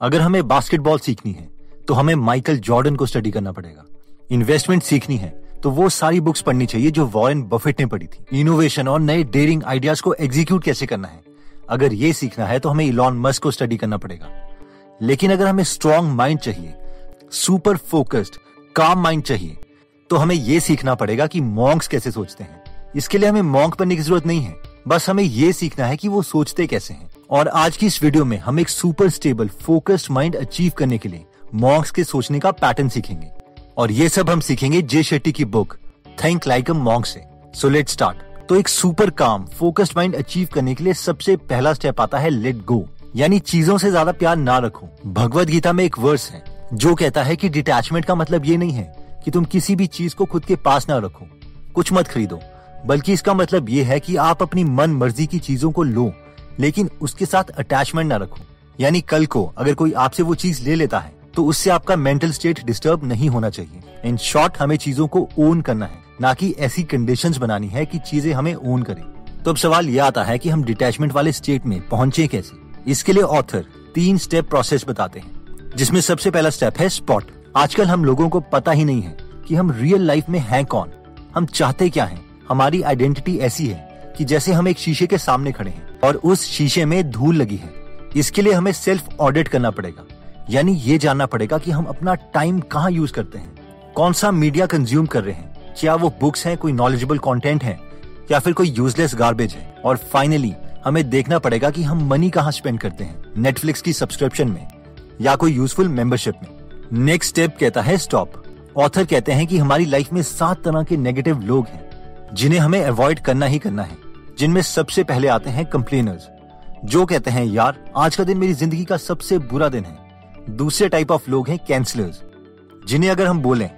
अगर हमें बास्केटबॉल सीखनी है तो हमें माइकल जॉर्डन को स्टडी करना पड़ेगा। इन्वेस्टमेंट सीखनी है तो वो सारी बुक्स पढ़नी चाहिए जो वॉरेन बफेट ने पढ़ी थी। इनोवेशन और नए डेयरिंग आइडियाज़ को एग्जीक्यूट कैसे करना है? अगर ये सीखना है तो हमें इलॉन मस्क को स्टडी करना पड़ेगा। लेकिन अगर हमें स्ट्रॉन्ग माइंड चाहिए सुपर फोकस्ड काम माइंड चाहिए तो हमें यह सीखना पड़ेगा कि मॉन्क्स कैसे सोचते हैं। इसके लिए हमें मॉन्क बनने की ज़रूरत नहीं है। बस हमें ये सीखना है कि वो सोचते कैसे हैं। और आज की इस वीडियो में हम एक super stable, focused mind achieve करने के लिए मॉन्क्स के सोचने का पैटर्न सीखेंगे। और ये सब हम सीखेंगे जे शेट्टी की book think like a monk से। सो लेट स्टार्ट तो एक सुपर काम, फोकस्ड माइंड अचीव करने के लिए सबसे पहला स्टेप आता है लेट गो यानी चीज़ों से ज़्यादा प्यार ना रखो। भगवत गीता में एक वर्स है, जो कहता है कि डिटैचमेंट का मतलब ये नहीं है कि तुम किसी भी चीज़ को खुद के पास ना रखो। कुछ मत खरीदो, बल्कि इसका मतलब ये है कि आप अपनी मन मर्ज़ी की चीज़ों को लो। लेकिन उसके साथ अटैचमेंट ना रखो। यानी कल को अगर कोई आपसे वो चीज़ ले लेता है तो उससे आपका मेंटल स्टेट डिस्टर्ब नहीं होना चाहिए। इन शॉर्ट हमें चीज़ों को ओन करना है, ना कि ऐसी कंडीशंस बनानी है कि चीज़ें हमें ओन करें। तो अब सवाल यह आता है कि हम डिटैचमेंट वाले स्टेट में पहुँचे कैसे? इसके लिए ऑथर तीन स्टेप प्रोसेस बताते हैं, जिसमें सबसे पहला स्टेप है स्पॉट आजकल हम लोगों को पता ही नहीं है कि हम रियल लाइफ में हैं कौन। हम चाहते क्या हैं? हमारी आइडेंटिटी ऐसी है कि जैसे हम एक शीशे के सामने खड़े हैं। और उस शीशे में धूल लगी है। इसके लिए हमें सेल्फ ऑडिट करना पड़ेगा। यानी ये जानना पड़ेगा कि हम अपना टाइम कहाँ यूज़ करते हैं। कौन सा मीडिया कंज्यूम कर रहे हैं? क्या वो बुक्स हैं, कोई नॉलेजेबल कंटेंट है, या फिर कोई यूजलेस गार्बेज है? और फाइनली, हमें देखना पड़ेगा कि हम मनी कहाँ स्पेंड करते हैं, नेटफ्लिक्स की सब्सक्रिप्शन में, या कोई यूजफुल मेंबरशिप में। नेक्स्ट स्टेप कहता है स्टॉप। ऑथर कहते हैं कि हमारी लाइफ में सात तरह के नेगेटिव लोग हैं, जिन्हें हमें अवॉइड करना ही करना है। जिनमें सबसे पहले आते हैं कंप्लेनर्स जो कहते हैं, यार, आज का दिन मेरी ज़िंदगी का सबसे बुरा दिन है। दूसरे टाइप ऑफ़ लोग हैं कैंसलर्स जिन्हें अगर हम बोलें,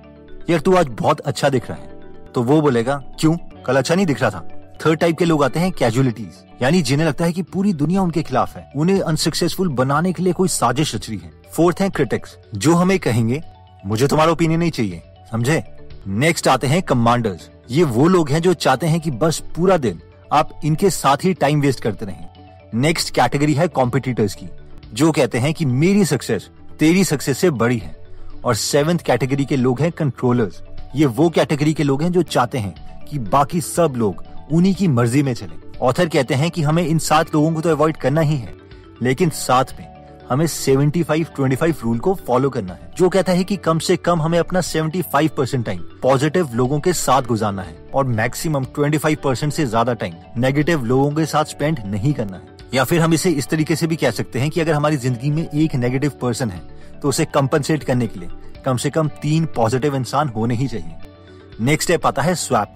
यार, तू आज बहुत अच्छा दिख रहा है। तो वो बोलेगा, क्यों? कल अच्छा नहीं दिख रहा था। थर्ड टाइप के लोग आते हैं कैजुअलिटीज यानी जिन्हें लगता है कि पूरी दुनिया उनके खिलाफ है। उन्हें अनसक्सेसफुल बनाने के लिए कोई साजिश रच रही है। फोर्थ है क्रिटिक्स जो हमें कहेंगे, मुझे तुम्हारा ओपिनियन नहीं चाहिए। समझे? नेक्स्ट आते हैं कमांडर्स ये वो लोग हैं जो चाहते हैं कि बस पूरा दिन आप इनके साथ ही टाइम वेस्ट करते रहे। नेक्स्ट कैटेगरी है कॉम्पिटिटर्स की, जो कहते हैं कि मेरी सक्सेस तेरी सक्सेस से बड़ी है। और सेवेंथ कैटेगरी के लोग हैं कंट्रोलर्स ये वो कैटेगरी के लोग हैं जो चाहते हैं कि बाकी सब लोग उन्हीं की मर्ज़ी में चले। ऑथर कहते हैं कि हमें इन सात लोगों को तो अवॉइड करना ही है, लेकिन साथ में हमें 75-25 रूल को फॉलो करना है, जो कहता है कि कम से कम हमें अपना 75 परसेंट टाइम पॉजिटिव लोगों के साथ गुजारना है और मैक्सिमम 25 परसेंट से ज़्यादा टाइम नेगेटिव लोगों के साथ स्पेंड नहीं करना है। या फिर हम इसे इस तरीके से भी कह सकते हैं कि अगर हमारी ज़िंदगी में एक नेगेटिव पर्सन है तो उसे कम्पनसेट करने के लिए कम से कम तीन पॉजिटिव इंसान होने ही चाहिए। नेक्स्ट स्टेप आता है स्वैप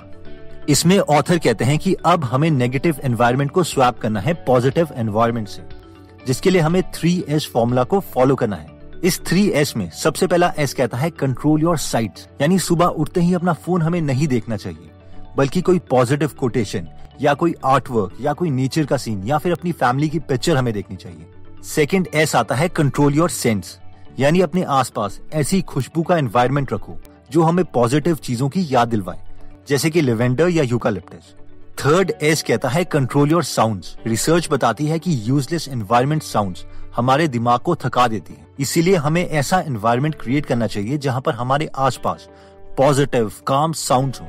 इसमें ऑथर कहते हैं कि अब हमें नेगेटिव एनवायरनमेंट को स्वैप करना है पॉजिटिव एनवायरनमेंट से। जिसके लिए हमें थ्री एस फॉर्मूला को फॉलो करना है। इस थ्री एस में सबसे पहला एस कहता है कंट्रोल योर साइट यानी सुबह उठते ही अपना फ़ोन हमें नहीं देखना चाहिए, बल्कि कोई पॉजिटिव कोटेशन या कोई आर्ट वर्क या कोई नेचर का सीन या फिर अपनी फैमिली की पिक्चर हमें देखनी चाहिए। सेकेंड एस आता है कंट्रोल योर सेंस यानी अपने आसपास ऐसी खुशबू का एनवायरमेंट रखो, जो हमें पॉजिटिव चीज़ों की याद दिलवाए, जैसे कि लिवेंडर या यूकालिप्टस थर्ड एस कहता है कंट्रोल योर साउंड्स रिसर्च बताती है कि यूजलेस एनवायरमेंट साउंड्स हमारे दिमाग को थका देती है। इसीलिए हमें ऐसा एनवायरमेंट क्रिएट करना चाहिए जहाँ पर हमारे आसपास पॉजिटिव काम साउंड हो।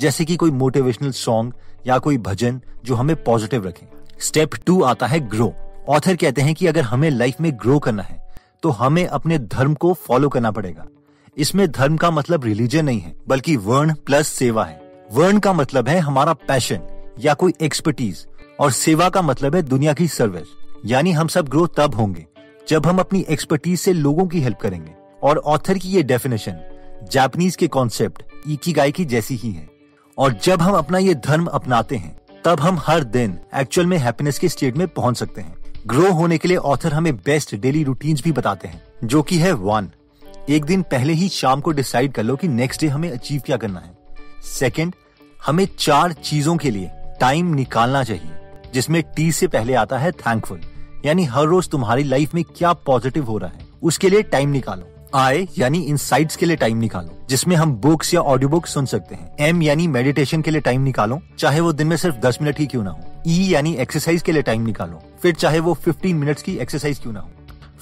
जैसे कि कोई मोटिवेशनल सॉन्ग या कोई भजन जो हमें पॉजिटिव रखे। स्टेप टू आता है ग्रो ऑथर कहते हैं कि अगर हमें लाइफ में ग्रो करना है तो हमें अपने धर्म को फॉलो करना पड़ेगा। इसमें धर्म का मतलब रिलीजन नहीं है, बल्कि वर्ण प्लस सेवा है। वर्ण का मतलब है हमारा पैशन या कोई एक्सपर्टीज और सेवा का मतलब है दुनिया की सर्विस यानी हम सब ग्रो तब होंगे, जब हम अपनी एक्सपर्टीज से लोगों की हेल्प करेंगे। और ऑथर की ये डेफिनेशन जापानीज के कॉन्सेप्ट इकी गाय की जैसी ही है। और जब हम अपना ये धर्म अपनाते हैं, तब हम हर दिन एक्चुअल में हैप्पीनेस के स्टेट में पहुँच सकते हैं। ग्रो होने के लिए ऑथर हमें बेस्ट डेली रूटीन्स भी बताते हैं, जो कि है वन एक दिन पहले ही शाम को डिसाइड कर लो कि नेक्स्ट डे हमें अचीव क्या करना है। सेकंड हमें चार चीज़ों के लिए टाइम निकालना चाहिए, जिसमें टी से पहले आता है थैंकफुल यानी हर रोज तुम्हारी लाइफ में क्या पॉजिटिव हो रहा है, उसके लिए टाइम निकालो। आए यानी इन के लिए टाइम निकालो, जिसमें हम बुक्स या ऑडियो बुक सुन सकते हैं। एम यानी मेडिटेशन के लिए टाइम निकालो, चाहे वो दिन में सिर्फ़ दस मिनट ही क्यों ना हो। ई e यानी एक्सरसाइज के लिए टाइम निकालो, फिर चाहे वो फिफ्टीन मिनट्स की एक्सरसाइज क्यों ना हो।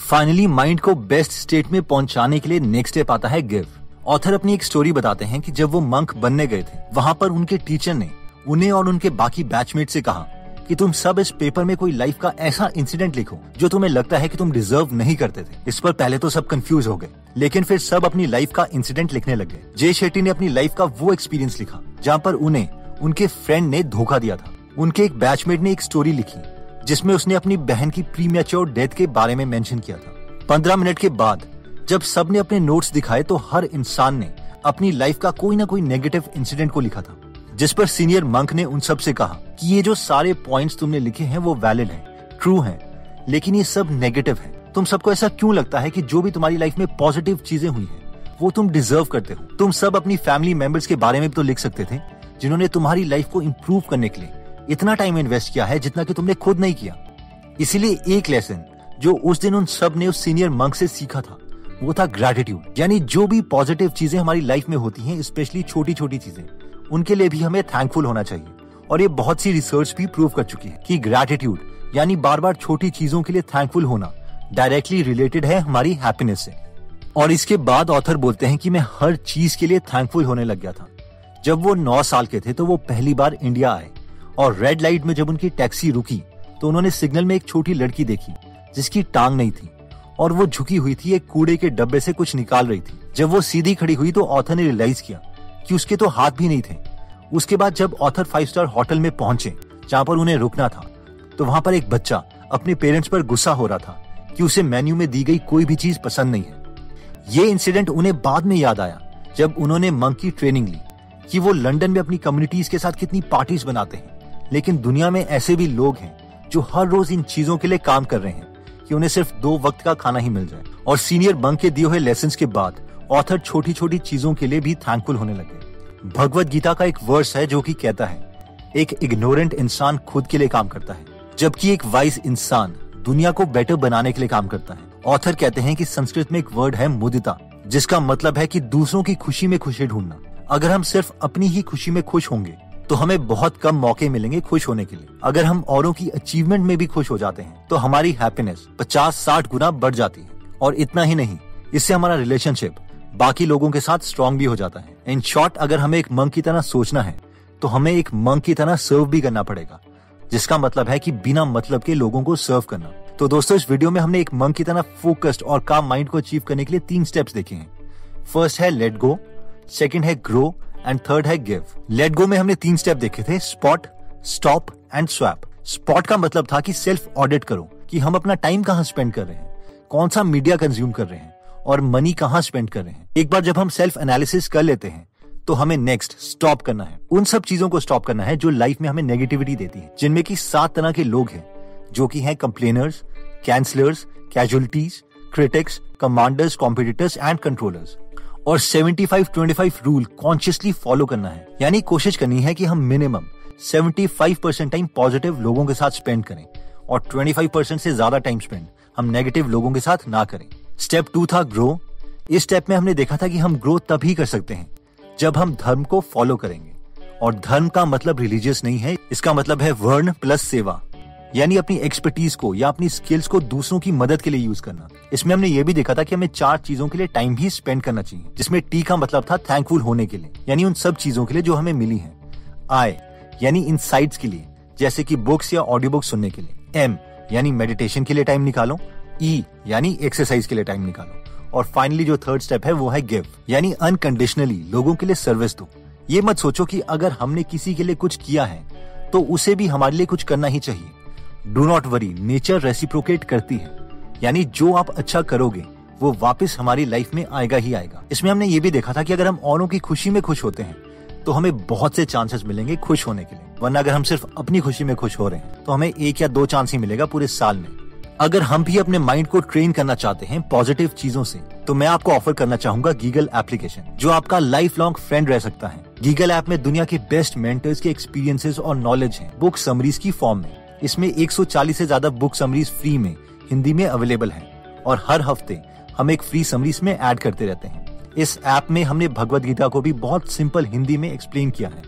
फाइनली माइंड को बेस्ट स्टेट में पहुँचाने के लिए नेक्स्ट स्टेप आता है गिव ऑथर अपनी एक स्टोरी बताते हैं कि जब वो मंक बनने गए थे, वहाँ पर उनके टीचर ने उन्हें और उनके बाकी बैचमेट से कहा कि तुम सब इस पेपर में कोई लाइफ का ऐसा इंसिडेंट लिखो जो तुम्हें लगता है कि तुम डिजर्व नहीं करते थे। इस पर पहले तो सब कंफ्यूज हो गए, लेकिन फिर सब अपनी लाइफ का इंसिडेंट लिखने लगे जय शेट्टी ने अपनी लाइफ का वो एक्सपीरियंस लिखा, जहाँ पर उन्हें उनके फ्रेंड ने धोखा दिया था। उनके एक बैचमेट ने एक स्टोरी लिखी, जिसमें उसने अपनी बहन की प्रीमेच्योर डेथ के बारे में मेंशन किया था। पंद्रह मिनट के बाद जब सबने अपने नोट्स दिखाए तो हर इंसान ने अपनी लाइफ का कोई ना कोई नेगेटिव इंसिडेंट को लिखा था जिस पर सीनियर मंक ने उन सबसे कहा कि ये जो सारे पॉइंट्स तुमने लिखे हैं वो वैलिड हैं, ट्रू हैं, लेकिन ये सब नेगेटिव है। तुम सबको ऐसा क्यों लगता है कि जो भी तुम्हारी लाइफ में पॉजिटिव चीज़ें हुई हैं, वो तुम डिजर्व करते हो? तुम सब अपनी फैमिली मेंबर्स के बारे में भी तो लिख सकते थे जिन्होंने तुम्हारी लाइफ को इम्प्रूव करने के लिए इतना टाइम इन्वेस्ट किया है जितना कि तुमने खुद नहीं किया। इसीलिए एक लेसन जो उस दिन उन सबने उस सीनियर मंक से सीखा था वो था ग्रेटिट्यूड यानी जो भी पॉजिटिव चीज़ें हमारी लाइफ में होती हैं स्पेशली छोटी छोटी चीज़ें, उनके लिए भी हमें थैंकफुल होना चाहिए। और ये बहुत सी रिसर्च भी प्रूव कर चुकी है कि ग्रेटिट्यूड यानी बार बार छोटी चीज़ों के लिए थैंकफुल होना डायरेक्टली रिलेटेड है हमारी हैप्पीनेस से। और इसके बाद ऑथर बोलते हैं कि मैं हर चीज़ के लिए थैंकफुल होने लग गया था। जब वो नौ साल के थे तो वो पहली बार इंडिया आए, और रेड लाइट में जब उनकी टैक्सी रुकी तो उन्होंने सिग्नल में एक छोटी लड़की देखी, जिसकी टांग नहीं थी। और वो झुकी हुई थी एक कूड़े के डब्बे से कुछ निकाल रही थी। जब वो सीधी खड़ी हुई तो ऑथर ने रियलाइज़ किया कि उसके तो हाथ भी नहीं थे। उसके बाद जब ऑथर फाइव स्टार होटल में पहुँचे, जहाँ पर उन्हें रुकना था तो वहाँ पर एक बच्चा अपने पेरेंट्स पर गुस्सा हो रहा था कि उसे मेन्यू में दी गई कोई भी चीज़ पसंद नहीं है। ये इंसिडेंट उन्हें बाद में याद आया, जब उन्होंने मंक ट्रेनिंग ली कि वो लंदन में अपनी कम्युनिटीज के साथ कितनी पार्टीज़ बनाते हैं। लेकिन दुनिया में ऐसे भी लोग हैं जो हर रोज इन चीज़ों के लिए काम कर रहे हैं। कि उन्हें सिर्फ़ दो वक्त का खाना ही मिल जाए। और सीनियर मंक के दिए हुए लेसन के बाद ऑथर छोटी छोटी चीज़ों के लिए भी थैंकफुल होने लगे। भगवत गीता का एक वर्स है जो कि कहता है, एक इग्नोरेंट इंसान खुद के लिए काम करता है, जबकि एक वाइज इंसान दुनिया को बेटर बनाने के लिए काम करता है। ऑथर कहते हैं कि संस्कृत में एक वर्ड है मुदिता, जिसका मतलब है कि दूसरों की खुशी में खुशी ढूंढना। अगर हम सिर्फ़ अपनी ही खुशी में खुश होंगे तो हमें बहुत कम मौके मिलेंगे खुश होने के लिए। अगर हम औरों की अचीवमेंट में भी खुश हो जाते हैं तो हमारी हैप्पीनेस पचास साठ गुना बढ़ जाती है। और इतना ही नहीं, इससे हमारा रिलेशनशिप बाकी लोगों के साथ स्ट्रॉन्ग भी हो जाता है। इन शॉर्ट अगर हमें एक मंग की तरह सोचना है तो हमें एक मंग की तरह सर्व भी करना पड़ेगा, जिसका मतलब है कि बिना मतलब के लोगों को सर्व करना। तो दोस्तों, इस वीडियो में हमने एक मंग की तरह फोकस्ड और काम माइंड को अचीव करने के लिए तीन स्टेप्स देखे हैं। फ़र्स्ट है लेट गो सेकंड है ग्रो एंड थर्ड है गिव लेट गो में हमने तीन स्टेप देखे थे spot stop and swap spot का मतलब था कि सेल्फ ऑडिट करो, कि हम अपना टाइम कहाँ स्पेंड कर रहे हैं, कौन सा मीडिया कंज्यूम कर रहे हैं, और मनी कहाँ स्पेंड कर रहे हैं। एक बार जब हम सेल्फ एनालिसिस कर लेते हैं तो हमें नेक्स्ट स्टॉप करना है। उन सब चीज़ों को स्टॉप करना है जो लाइफ में हमें नेगेटिविटी देती है, जिनमें की सात तरह के लोग हैं, जो कि हैं complainers cancellers casualties critics commanders competitors and controllers और 75-25 रूल कॉन्शियसली फॉलो करना है। यानी कोशिश करनी है कि हम मिनिमम 75 परसेंट टाइम पॉजिटिव लोगों के साथ स्पेंड करें और 25 परसेंट से ज़्यादा टाइम स्पेंड हम नेगेटिव लोगों के साथ ना करें। स्टेप टू था ग्रो इस स्टेप में हमने देखा था कि हम ग्रो तभी कर सकते हैं जब हम धर्म को फॉलो करेंगे। और धर्म का मतलब रिलीजियस नहीं है, इसका मतलब है वर्ण प्लस सेवा। यानी अपनी एक्सपर्टीज को या अपनी स्किल्स को दूसरों की मदद के लिए यूज़ करना। इसमें हमने ये भी देखा था कि हमें चार चीज़ों के लिए टाइम भी स्पेंड करना चाहिए जिसमें टी का मतलब था थैंकफुल होने के लिए यानी उन सब चीज़ों के लिए जो हमें मिली है। आय यानी इन के लिए जैसे की बुक्स या ऑडियो बुक सुनने के लिए। एम यानी मेडिटेशन के लिए टाइम निकालो। ई e, यानी एक्सरसाइज के लिए टाइम निकालो। और फाइनली जो थर्ड स्टेप है वो है गिव यानी अनकंडीशनली लोगों के लिए सर्विस दो। ये मत सोचो कि अगर हमने किसी के लिए कुछ किया है तो उसे भी हमारे लिए कुछ करना ही चाहिए। Do not worry nature reciprocate करती है। यानी जो आप अच्छा करोगे, वो वापस हमारी लाइफ में आएगा ही आएगा। इसमें हमने ये भी देखा था कि अगर हम औरों की खुशी में खुश होते हैं तो हमें बहुत से चांसेस मिलेंगे खुश होने के लिए। वरना अगर हम सिर्फ़ अपनी खुशी में खुश हो रहे हैं तो हमें एक या दो चांस ही मिलेगा पूरे साल में। अगर हम भी अपने माइंड को ट्रेन करना चाहते हैं पॉजिटिव चीज़ों से तो मैं आपको ऑफ़र करना चाहूँगा गीगल एप्लीकेशन जो आपका लाइफ लॉन्ग फ्रेंड रह सकता है। गीगल ऐप में दुनिया के बेस्ट मेंटर्स के एक्सपीरियंसेस और नॉलेज हैं। बुक समरीज की फॉर्म में। इसमें 140 से ज़्यादा बुक समरीज फ्री में हिंदी में अवेलेबल हैं और हर हफ़्ते हम एक फ्री समरीज में ऐड करते रहते हैं। इस ऐप में हमने भगवत गीता को भी बहुत सिंपल हिंदी में एक्सप्लेन किया है।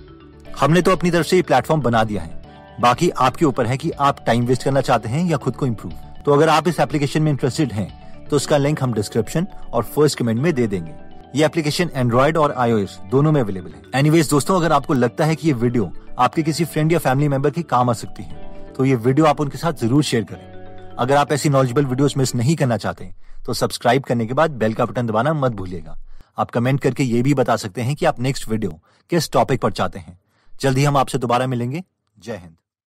हमने तो अपनी तरफ़ से ये प्लेटफॉर्म बना दिया है। बाकी आपके ऊपर है कि आप टाइम वेस्ट करना चाहते हैं या खुद को इम्प्रूव तो अगर आप इस एप्लीकेशन में इंटरेस्टेड हैं तो उसका लिंक हम डिस्क्रिप्शन और फ़र्स्ट कमेंट में दे देंगे। ये एप्लीकेशन एंड्रॉइड और आईओएस दोनों में अवेलेबल है। एनीवेज दोस्तों, अगर आपको लगता है कि ये वीडियो आपके किसी फ्रेंड या फैमिली मेंबर के काम आ सकती है तो ये वीडियो आप उनके साथ ज़रूर शेयर करें। अगर आप ऐसी नॉलेजेबल वीडियोस मिस नहीं करना चाहते तो सब्सक्राइब करने के बाद बेल का बटन दबाना मत भूलिएगा। आप कमेंट करके ये भी बता सकते हैं कि आप नेक्स्ट वीडियो किस टॉपिक पर चाहते हैं। जल्दी हम आपसे दोबारा मिलेंगे। जय हिंद।